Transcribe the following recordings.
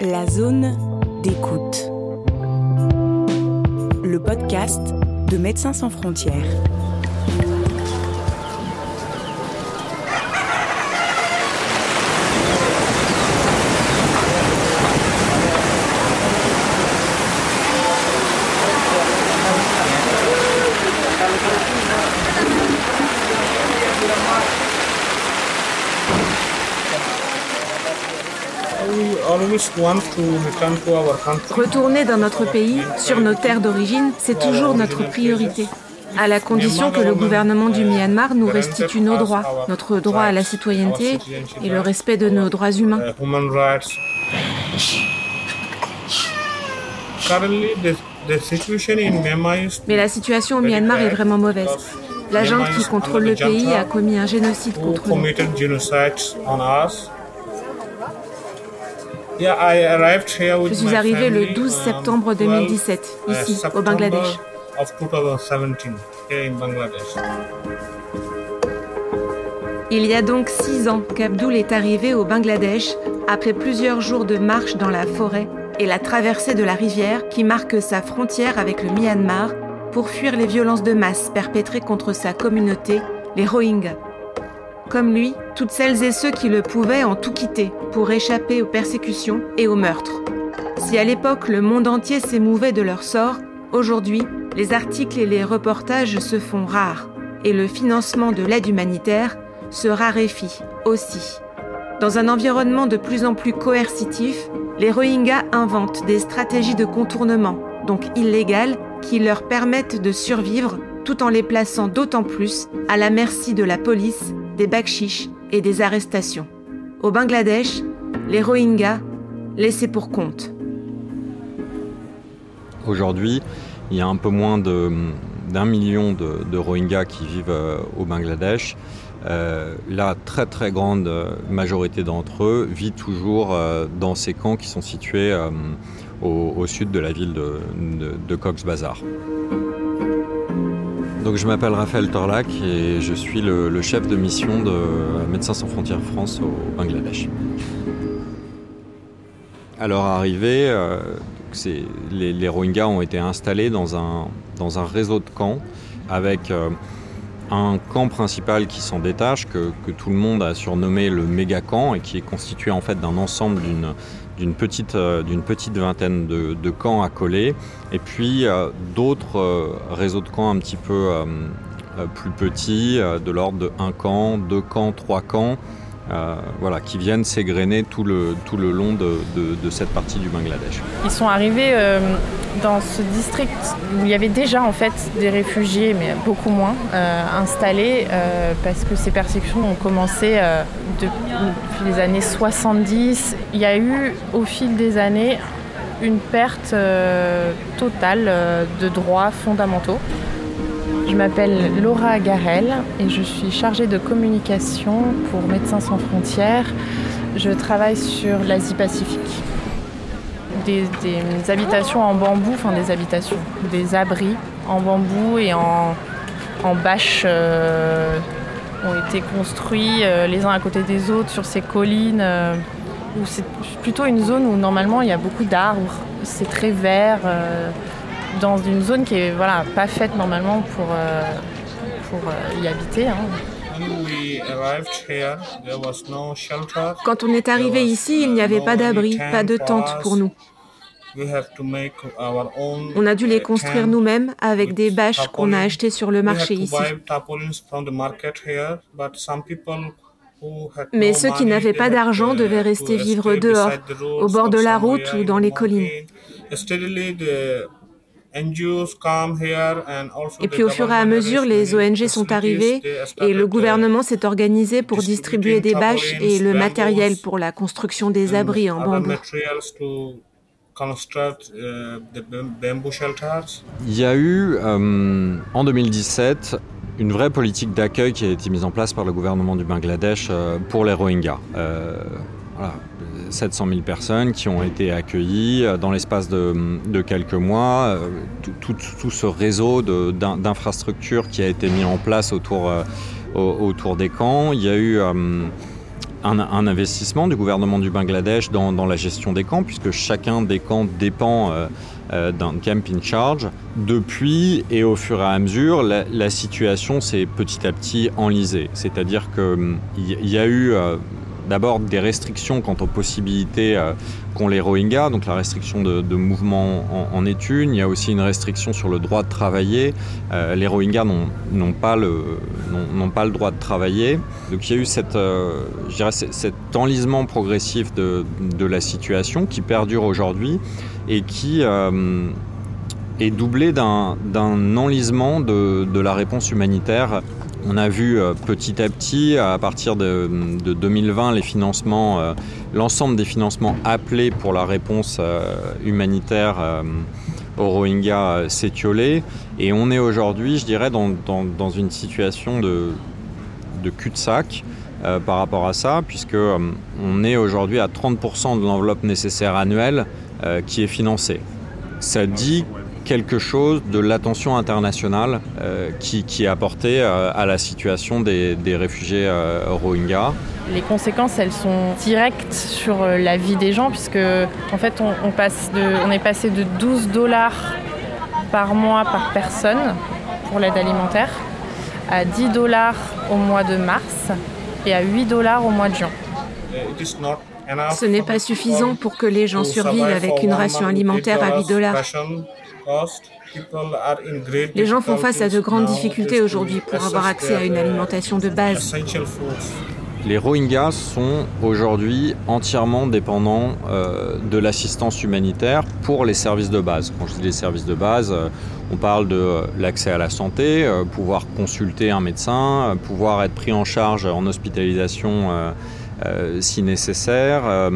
La zone d'écoute. Le podcast de Médecins sans frontières. Retourner dans notre pays, sur nos terres d'origine, c'est toujours notre priorité, à la condition que le gouvernement du Myanmar nous restitue nos droits, notre droit à la citoyenneté et le respect de nos droits humains. Mais la situation au Myanmar est vraiment mauvaise. La qui contrôle le pays a commis un génocide contre nous. Je suis arrivé le 12 septembre 2017, ici, au Bangladesh. Il y a donc six ans qu'Abdul est arrivé au Bangladesh après plusieurs jours de marche dans la forêt et la traversée de la rivière qui marque sa frontière avec le Myanmar pour fuir les violences de masse perpétrées contre sa communauté, les Rohingyas. Comme lui, toutes celles et ceux qui le pouvaient ont tout quitté pour échapper aux persécutions et aux meurtres. Si à l'époque le monde entier s'émouvait de leur sort, aujourd'hui, les articles et les reportages se font rares et le financement de l'aide humanitaire se raréfie aussi. Dans un environnement de plus en plus coercitif, les Rohingyas inventent des stratégies de contournement, donc illégales, qui leur permettent de survivre tout en les plaçant d'autant plus à la merci de la police des bakchiches et des arrestations. Au Bangladesh, les Rohingyas laissés pour compte. Aujourd'hui, il y a un peu moins d'un million de, Rohingyas qui vivent euh, au Bangladesh. Euh, la très très grande majorité d'entre eux vit toujours euh, dans ces camps qui sont situés au, sud de la ville de, de Cox's Bazar. Donc je m'appelle Raphaël Torlac et je suis le, chef de mission de Médecins sans frontières France au Bangladesh. Alors arrivé, euh, les, Rohingyas ont été installés dans un, dans un réseau de camps avec euh, un camp principal qui s'en détache, que, que, tout le monde a surnommé le méga camp et qui est constitué en fait d'un ensemble d'une d'une petite, euh, d'une petite vingtaine de, camps à coller, et puis euh, d'autres euh, réseaux de camps un petit peu plus petits, de l'ordre de un camp, deux camps, trois camps, voilà, qui viennent s'égrener tout le, long de, cette partie du Bangladesh. Ils sont arrivés dans ce district où il y avait déjà en fait des réfugiés, mais beaucoup moins, installés, parce que ces persécutions ont commencé depuis les années 70, il y a eu au fil des années une perte euh, totale euh, de droits fondamentaux. Je m'appelle Laura Garel et je suis chargée de communication pour Médecins sans frontières. Je travaille sur l'Asie-Pacifique. Des, habitations en bambou, enfin des habitations, des abris en bambou et en, en bâche euh, ont été construits euh, les uns à côté des autres sur ces collines. Euh, c'est plutôt une zone où normalement il y a beaucoup d'arbres, c'est très vert, dans une zone qui est voilà, pas faite normalement pour, pour y habiter. Hein. Quand on est arrivé ici, il n'y avait pas d'abri, pas de tente pour nous. On a dû les construire nous-mêmes avec des bâches qu'on a achetées sur le marché ici. Mais ceux qui n'avaient pas d'argent uh, devaient rester vivre dehors, au bord de la route ou dans les collines. Et puis au fur et à mesure, les ONG sont arrivées et le gouvernement s'est organisé pour distribuer des bâches et le matériel pour la construction des abris en bambou. Euh, Il y a eu euh, en 2017 une vraie politique d'accueil qui a été mise en place par le gouvernement du Bangladesh euh, pour les Rohingyas. 700 000 personnes qui ont été accueillies dans l'espace de, quelques mois. Tout, ce réseau d'infrastructures qui a été mis en place autour, autour des camps. Il y a eu un, investissement du gouvernement du Bangladesh dans, la gestion des camps, puisque chacun des camps dépend d'un camp in charge. Depuis et au fur et à mesure, la, situation s'est petit à petit enlisée. C'est-à-dire qu'il hum, y, a eu d'abord des restrictions quant aux possibilités euh, qu'ont les Rohingyas, donc la restriction de, mouvement en, est une. Il y a aussi une restriction sur le droit de travailler. Euh, les Rohingyas n'ont pas, le, droit de travailler. Donc il y a eu euh, cet enlisement progressif de, la situation qui perdure aujourd'hui et qui est doublé d'un enlisement de, la réponse humanitaire on a vu euh, petit à petit, à partir de, 2020, les financements, euh, l'ensemble des financements appelés pour la réponse euh, humanitaire aux Rohingyas s'étioler. Et on est aujourd'hui, je dirais, dans, une situation de, cul-de-sac par rapport à ça, puisque on est aujourd'hui à 30% de l'enveloppe nécessaire annuelle qui est financée. Ça dit quelque chose de l'attention internationale euh, qui, est apportée euh, à la situation des, réfugiés euh, Rohingyas. Les conséquences, elles sont directes sur la vie des gens, puisque en fait, on, passe de, on est passé de 12 dollars par mois par personne pour l'aide alimentaire à 10 dollars au mois de mars et à 8 dollars au mois de juin. Ce n'est pas suffisant pour que les gens survivent avec une ration alimentaire à 8 dollars. Les gens font face à de grandes difficultés aujourd'hui pour avoir accès à une alimentation de base. Les Rohingyas sont aujourd'hui entièrement dépendants euh, de l'assistance humanitaire pour les services de base. Quand je dis les services de base, euh, on parle de euh, l'accès à la santé, pouvoir consulter un médecin, pouvoir être pris en charge en hospitalisation si nécessaire,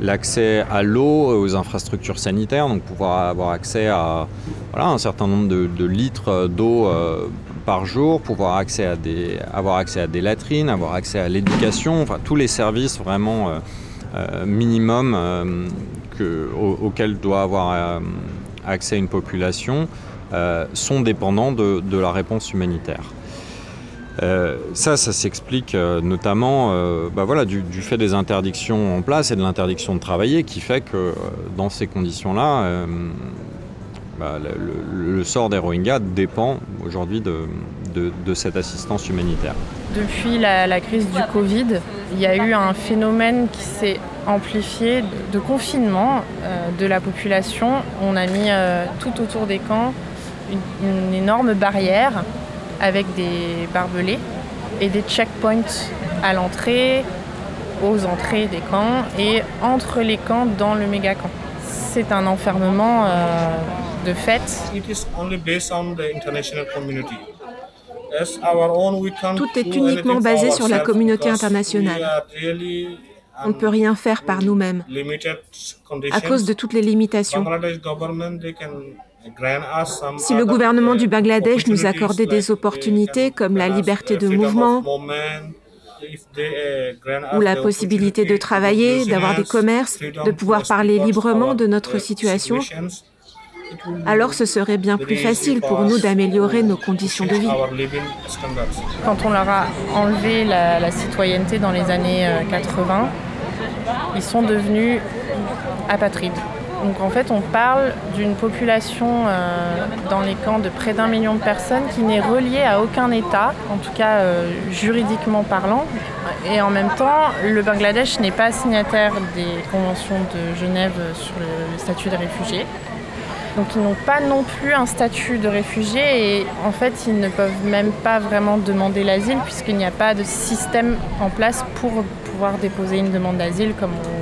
l'accès à l'eau, aux infrastructures sanitaires, donc pouvoir avoir accès à un certain nombre de, litres d'eau euh, par jour, pouvoir avoir accès à des latrines, avoir accès à l'éducation, enfin tous les services vraiment minimum auxquels doit avoir accès une population sont dépendants de la réponse humanitaire. Euh, ça, ça s'explique euh, notamment euh, bah voilà, du, fait des interdictions en place et de l'interdiction de travailler qui fait que dans ces conditions-là, bah, le, sort des Rohingyas dépend aujourd'hui de, cette assistance humanitaire. Depuis la, crise du Covid, il y a eu un phénomène qui s'est amplifié de confinement de la population. On a mis tout autour des camps une énorme barrière avec des barbelés et des checkpoints à l'entrée, aux entrées des camps et entre les camps dans le méga camp. C'est un enfermement euh, de fait. Tout est uniquement basé sur la communauté internationale. On ne peut rien faire par nous-mêmes à cause de toutes les limitations. Si le gouvernement du Bangladesh nous accordait des opportunités comme la liberté de mouvement ou la possibilité de travailler, d'avoir des commerces, de pouvoir parler librement de notre situation, alors ce serait bien plus facile pour nous d'améliorer nos conditions de vie. Quand on leur a enlevé la, citoyenneté dans les années 80, euh, ils sont devenus apatrides. Donc en fait, on parle d'une population euh, dans les camps de près d'un million de personnes qui n'est reliée à aucun État, en tout cas euh, juridiquement parlant. Et en même temps, le Bangladesh n'est pas signataire des conventions de Genève sur le statut des réfugiés. Donc ils n'ont pas non plus un statut de réfugié et en fait ils ne peuvent même pas vraiment demander l'asile puisqu'il n'y a pas de système en place pour pouvoir déposer une demande d'asile comme on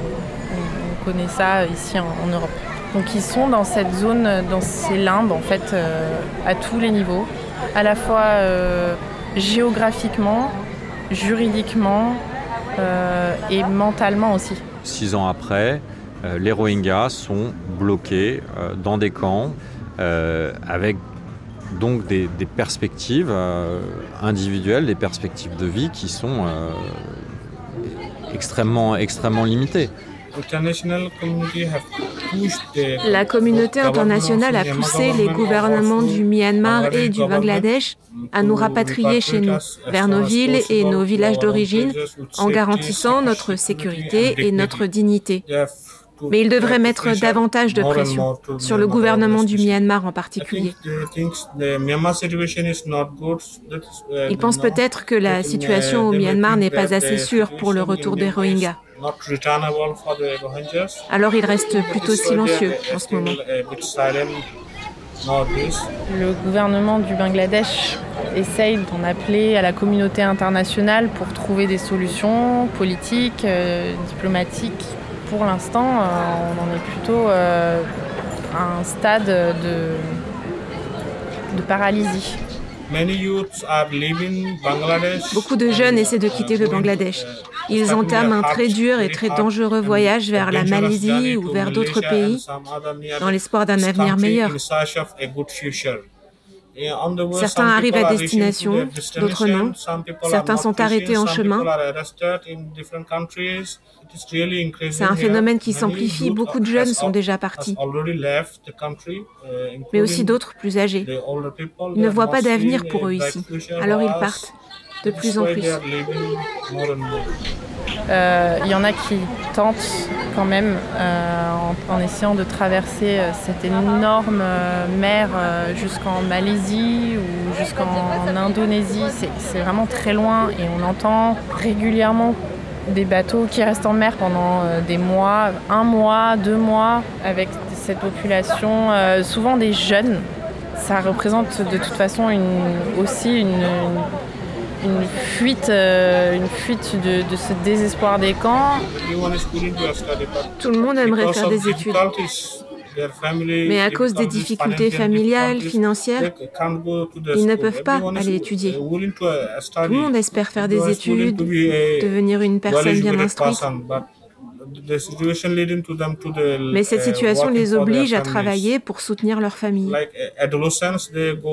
Donc ils sont dans cette zone, dans ces limbes en fait, euh, à tous les niveaux, à la fois euh, géographiquement, juridiquement euh, et mentalement aussi. Six ans après, les Rohingyas sont bloqués dans des camps avec donc des, des perspectives individuelles, des perspectives de vie qui sont extrêmement, extrêmement limitées. La communauté internationale a poussé les gouvernements du Myanmar et du Bangladesh à nous rapatrier chez nous, vers nos villes et nos villages d'origine, en garantissant notre sécurité et notre dignité. Mais il devrait mettre davantage de pression sur le gouvernement du Myanmar en particulier. Il pense peut-être que la situation au Myanmar n'est pas assez sûre pour le retour des Rohingyas. Alors il reste plutôt silencieux en ce moment. Le gouvernement du Bangladesh essaye d'en appeler à la communauté internationale pour trouver des solutions politiques, euh, diplomatiques. Pour l'instant, euh, on en est plutôt euh, à un stade de, de paralysie. Beaucoup de jeunes essaient de quitter le Bangladesh. Ils entament un très dur et très dangereux voyage vers la Malaisie ou vers d'autres pays dans l'espoir d'un avenir meilleur. Certains arrivent à destination, d'autres non. Certains sont arrêtés en chemin. C'est un phénomène qui s'amplifie. Beaucoup de jeunes sont déjà partis, mais aussi d'autres plus âgés. Ils ne voient pas d'avenir pour eux ici. Alors ils partent de plus en plus. Euh, il y en a qui tentent quand même euh, en, essayant de traverser euh, cette énorme mer jusqu'en Malaisie ou jusqu'en Indonésie. C'est vraiment très loin et on entend régulièrement des bateaux qui restent en mer pendant des mois, un mois, deux mois, avec cette population, souvent des jeunes. Ça représente de toute façon aussi une une fuite, euh, une fuite de, de, ce désespoir des camps. Tout le monde aimerait faire des études. Mais à cause des difficultés familiales, financières, ils ne peuvent pas aller étudier. Tout le monde espère faire des études, devenir une personne bien instruite. Mais cette situation les oblige à travailler pour soutenir leur famille.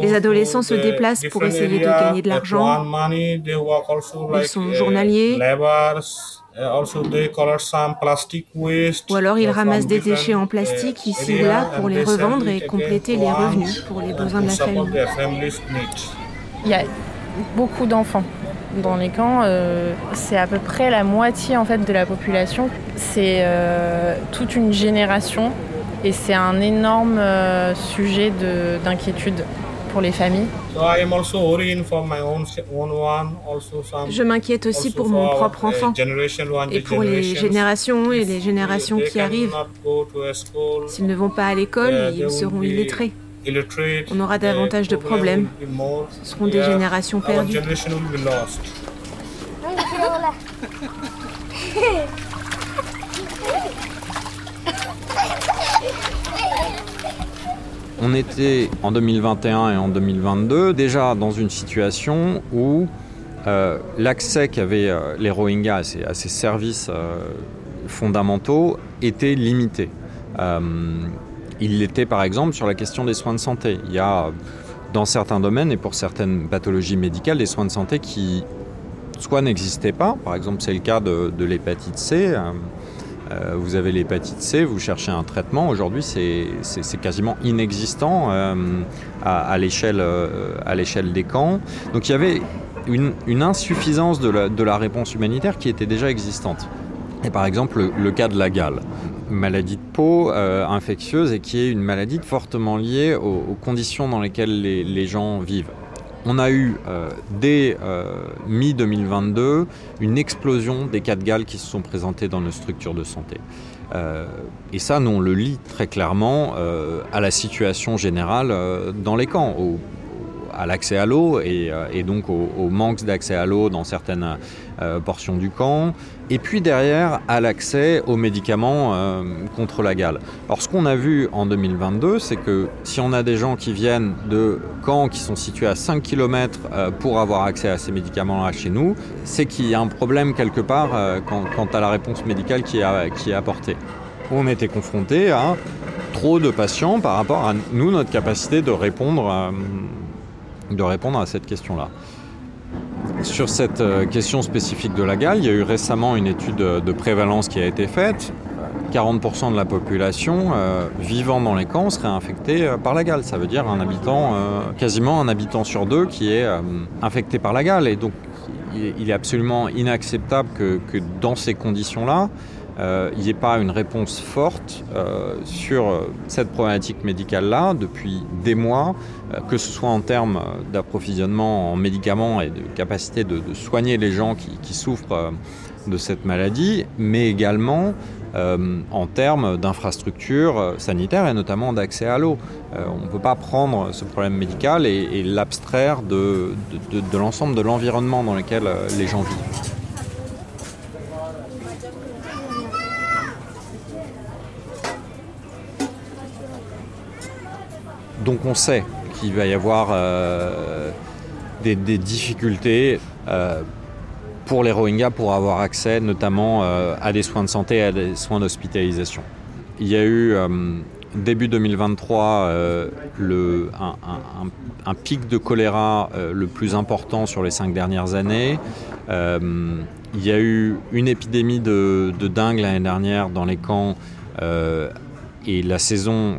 Les adolescents se déplacent pour essayer de gagner de l'argent. Ils sont journaliers. Ou alors ils ramassent des déchets en plastique ici ou là pour les revendre et compléter les revenus pour les besoins de la famille. Il y a beaucoup d'enfants dans les camps, euh, c'est à peu près la moitié en fait de la population. C'est euh, toute une génération et c'est un énorme euh, sujet d'inquiétude pour les familles. Je m'inquiète aussi pour mon propre enfant et pour les générations et les générations qui arrivent. S'ils ne vont pas à l'école, ils seront illettrés on aura davantage de problèmes. Ce seront des générations perdues. On était en 2021 et en 2022 déjà dans une situation où euh, l'accès qu'avaient euh, les Rohingyas à ces, services euh, fondamentaux était limité. Il l'était par exemple sur la question des soins de santé. Il y a dans certains domaines et pour certaines pathologies médicales des soins de santé qui soit n'existaient pas, par exemple c'est le cas de, l'hépatite C. Euh, euh, vous avez l'hépatite C, vous cherchez un traitement. Aujourd'hui, c'est quasiment inexistant euh, à, l'échelle des camps. Donc il y avait une, insuffisance de la, réponse humanitaire qui était déjà existante. Par exemple, le cas de la gale maladie de peau euh, infectieuse et qui est une maladie fortement liée aux, conditions dans lesquelles les, gens vivent. On a eu euh, dès euh, mi-2022 une explosion des cas de Galles qui se sont présentés dans nos structures de santé. et ça, nous, on le lit très clairement à la situation générale dans les camps, à l'accès à l'eau et, donc au manque d'accès à l'eau dans certaines portions du camp, et puis derrière à l'accès aux médicaments euh, contre la gale. Alors ce qu'on a vu en 2022, c'est que si on a des gens qui viennent de camps qui sont situés à 5 km euh, pour avoir accès à ces médicaments-là chez nous, c'est qu'il y a un problème quelque part euh, quant, à la réponse médicale qui est, qui est apportée. On était confronté à trop de patients par rapport à nous, notre capacité de répondre, de répondre à cette question-là. Sur cette euh, question spécifique de la gale, il y a eu récemment une étude de prévalence qui a été faite. 40% de la population euh, vivant dans les camps serait infectée euh, par la gale. Ça veut dire habitant, quasiment un habitant sur deux qui est infecté par la gale. Et donc, il est absolument inacceptable que dans ces conditions-là, il n'y ait pas une réponse forte sur cette problématique médicale-là depuis des mois, que ce soit en termes d'approvisionnement en médicaments et de capacité de, soigner les gens qui, souffrent de cette maladie, mais également euh, en termes d'infrastructures sanitaires et notamment d'accès à l'eau. Euh, on ne peut pas prendre ce problème médical et, l'abstraire de, l'ensemble de l'environnement dans lequel euh, les gens vivent. Donc on sait qu'il va y avoir des, des, difficultés pour les Rohingyas pour avoir accès notamment euh, à des soins de santé et à des soins d'hospitalisation. Il y a eu euh, début 2023 euh, le, un, pic de choléra le plus important sur les cinq dernières années. il y a eu une épidémie de, de dingue l'année dernière dans les camps et la saison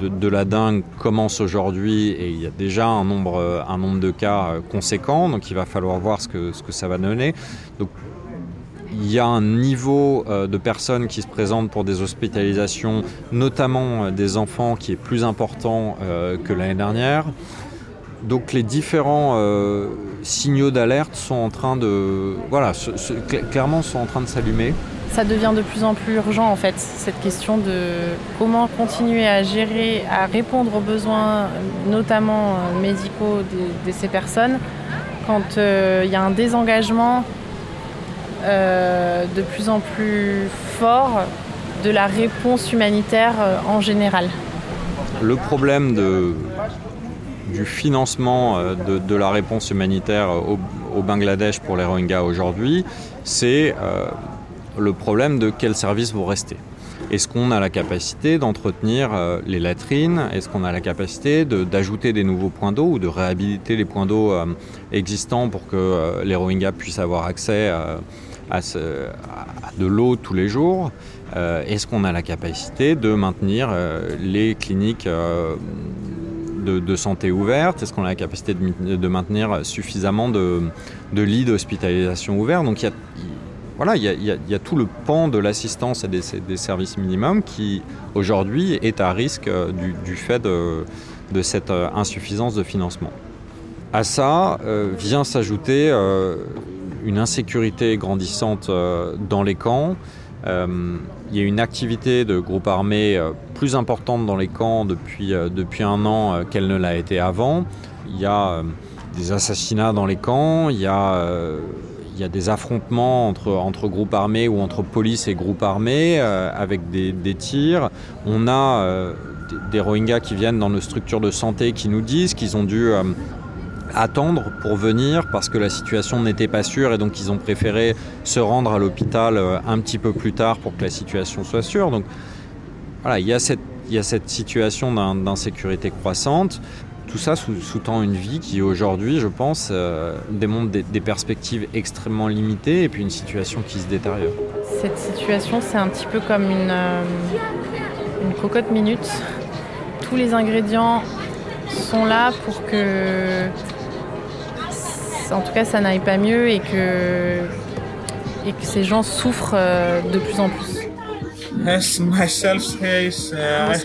de, la dingue commence aujourd'hui et il y a déjà un nombre, un nombre de cas euh, conséquent, donc il va falloir voir ce que, ce que ça va donner. Donc, il y a un niveau euh, de personnes qui se présentent pour des hospitalisations, notamment euh, des enfants, qui est plus important que l'année dernière. Donc les différents signaux d'alerte sont en train de, voilà, clairement sont en train de s'allumer ça devient de plus en plus urgent en fait, cette question de comment continuer à gérer, à répondre aux besoins notamment euh, médicaux de, ces personnes quand euh, il y a un désengagement euh, de plus en plus fort de la réponse humanitaire en général. Le problème du financement de, la réponse humanitaire au, Bangladesh pour les Rohingyas aujourd'hui, c'est le problème de quels services vont rester. Est-ce qu'on a la capacité d'entretenir euh, les latrines? Est-ce qu'on a la capacité d'ajouter des nouveaux points d'eau ou de réhabiliter les points d'eau euh, existants pour que euh, les Rohingyas puissent avoir accès à, de l'eau tous les jours? Est-ce qu'on a la capacité de maintenir les cliniques de, santé ouvertes? Est-ce qu'on a la capacité de, maintenir suffisamment de, lits d'hospitalisation ouverts? Donc il y a, voilà, il y, a tout le pan de l'assistance et des, services minimums qui aujourd'hui est à risque euh, du, fait de, cette euh, insuffisance de financement. À ça euh, vient s'ajouter une insécurité grandissante dans les camps. il y a une activité de groupes armés plus importante dans les camps depuis, depuis un an qu'elle ne l'a été avant. Il y a des assassinats dans les camps, il y a il y a des affrontements entre, entre groupes armés ou entre police et groupes armés euh, avec des, tirs. On a euh, des, Rohingyas qui viennent dans nos structures de santé qui nous disent qu'ils ont dû euh, attendre pour venir parce que la situation n'était pas sûre et donc ils ont préféré se rendre à l'hôpital un petit peu plus tard pour que la situation soit sûre. Donc voilà, il y il y a cette situation d'insécurité croissante. Tout ça sous-tend une vie qui aujourd'hui, je pense, euh, démontre des, perspectives extrêmement limitées et puis une situation qui se détériore. Cette situation, c'est un petit peu comme une, euh, cocotte minute. Tous les ingrédients sont là pour que, en tout cas, ça n'aille pas mieux et que, et que ces gens souffrent euh, de plus en plus. En ce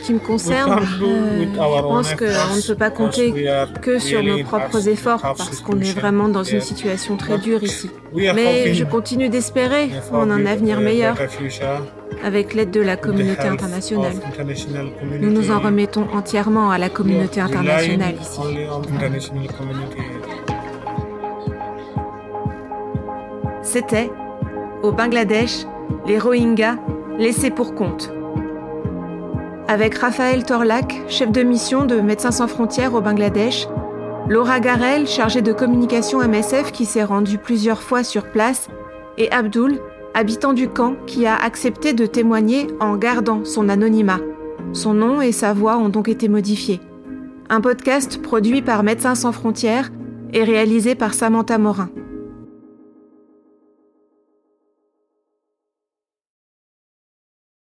qui me concerne, euh, je pense qu'on ne peut pas compter que sur nos propres efforts parce qu'on est vraiment dans une situation très dure ici. Mais je continue d'espérer en un avenir meilleur avec l'aide de la communauté internationale. Nous nous en remettons entièrement à la communauté internationale ici. C'était, au Bangladesh, les Rohingyas laissé pour compte. Avec Raphaël Torlak, chef de mission de Médecins sans frontières au Bangladesh, Laura Garel, chargée de communication MSF qui s'est rendue plusieurs fois sur place, et Abdul, habitant du camp qui a accepté de témoigner en gardant son anonymat. Son nom et sa voix ont donc été modifiés. Un podcast produit par Médecins sans frontières et réalisé par Samantha Morin.